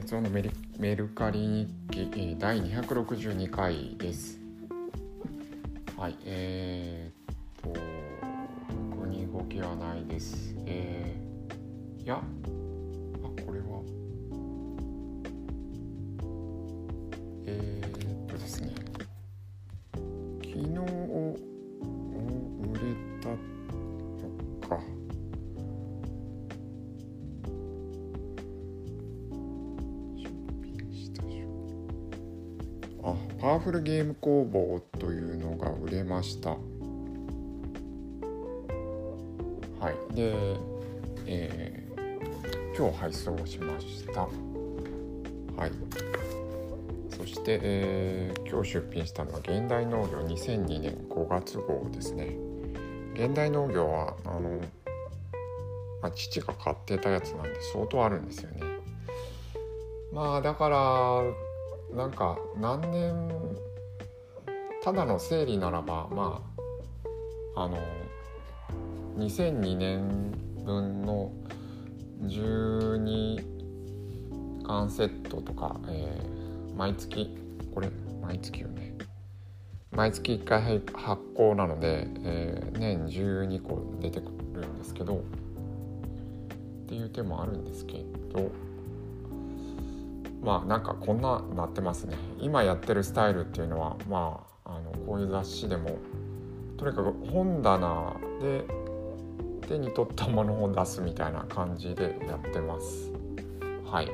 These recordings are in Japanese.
達夫のメメルカリ日記第262回です。はいえー、っと特に動きはないです。えー、いやあこれはえー、っとですね昨日あ。パワフルゲーム工房というのが売れました。はい。で、えー、今日配送しました。はい。そして、えー、今日出品したのは現代農業2002年5月号ですね。現代農業はあの、まあ、父が買ってたやつなんで相当あるんですよね。まあだからなんか何年ただの整理ならばまああの2002年分の12巻セットとか、えー、毎月これ毎月よね。毎月1回発行なので、えー、年12個出てくるんですけどっていう手もあるんですけどまあなんかこんななってますね。今やってるスタイルっていうのはまああのこういう雑誌でもとにかく本棚で手に取ったものを出すみたいな感じでやってます。はい。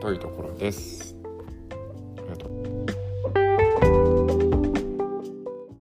というところです。